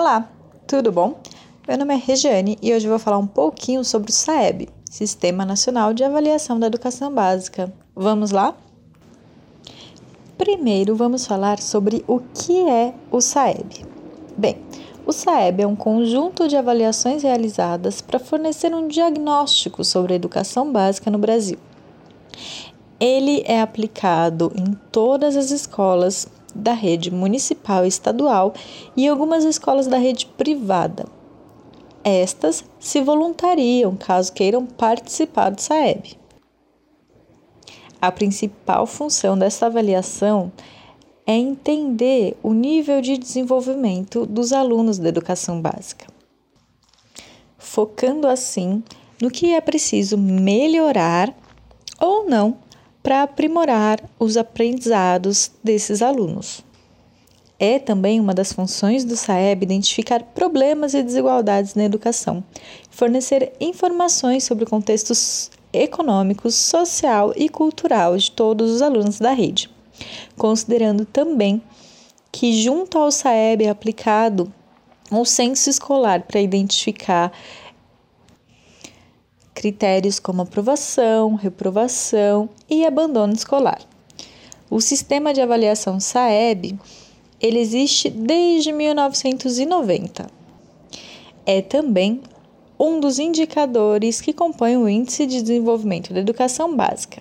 Olá, tudo bom? Meu nome é Regiane e hoje vou falar um pouquinho sobre o SAEB, Sistema Nacional de Avaliação da Educação Básica. Vamos lá? Primeiro, vamos falar sobre o que é o SAEB. Bem, o SAEB é um conjunto de avaliações realizadas para fornecer um diagnóstico sobre a educação básica no Brasil. Ele é aplicado em todas as escolas da rede municipal e estadual e algumas escolas da rede privada. Estas se voluntariam caso queiram participar do SAEB. A principal função dessa avaliação é entender o nível de desenvolvimento dos alunos da educação básica, focando assim no que é preciso melhorar ou não para aprimorar os aprendizados desses alunos. É também uma das funções do SAEB identificar problemas e desigualdades na educação, fornecer informações sobre o contexto econômico, social e cultural de todos os alunos da rede, considerando também que, junto ao SAEB, é aplicado o censo escolar para identificar critérios como aprovação, reprovação e abandono escolar. O sistema de avaliação SAEB ele existe desde 1990. É também um dos indicadores que compõem o Índice de Desenvolvimento da Educação Básica.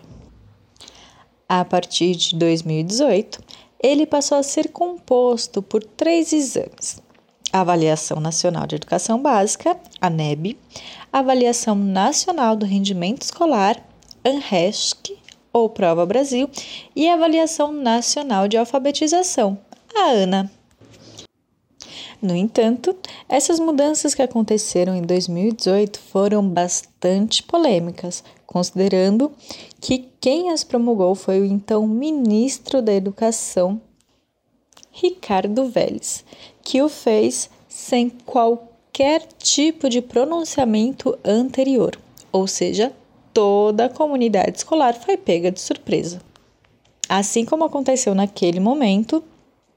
A partir de 2018, ele passou a ser composto por três exames: Avaliação Nacional de Educação Básica, a NEB, a Avaliação Nacional do Rendimento Escolar, ANRESC, ou Prova Brasil, e Avaliação Nacional de Alfabetização, a ANA. No entanto, essas mudanças que aconteceram em 2018 foram bastante polêmicas, considerando que quem as promulgou foi o então ministro da Educação, Ricardo Vélez, que o fez sem qualquer tipo de pronunciamento anterior, ou seja, toda a comunidade escolar foi pega de surpresa. Assim como aconteceu naquele momento,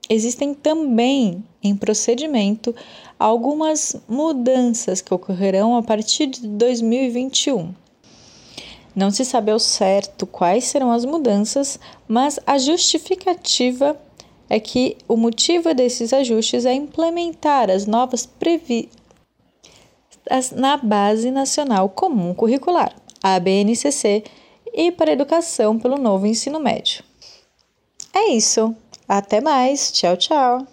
existem também em procedimento algumas mudanças que ocorrerão a partir de 2021. Não se sabe ao certo quais serão as mudanças, mas a justificativa é que o motivo desses ajustes é implementar as novas previstas na Base Nacional Comum Curricular, a BNCC, e para a educação pelo novo ensino médio. É isso. Até mais. Tchau, tchau.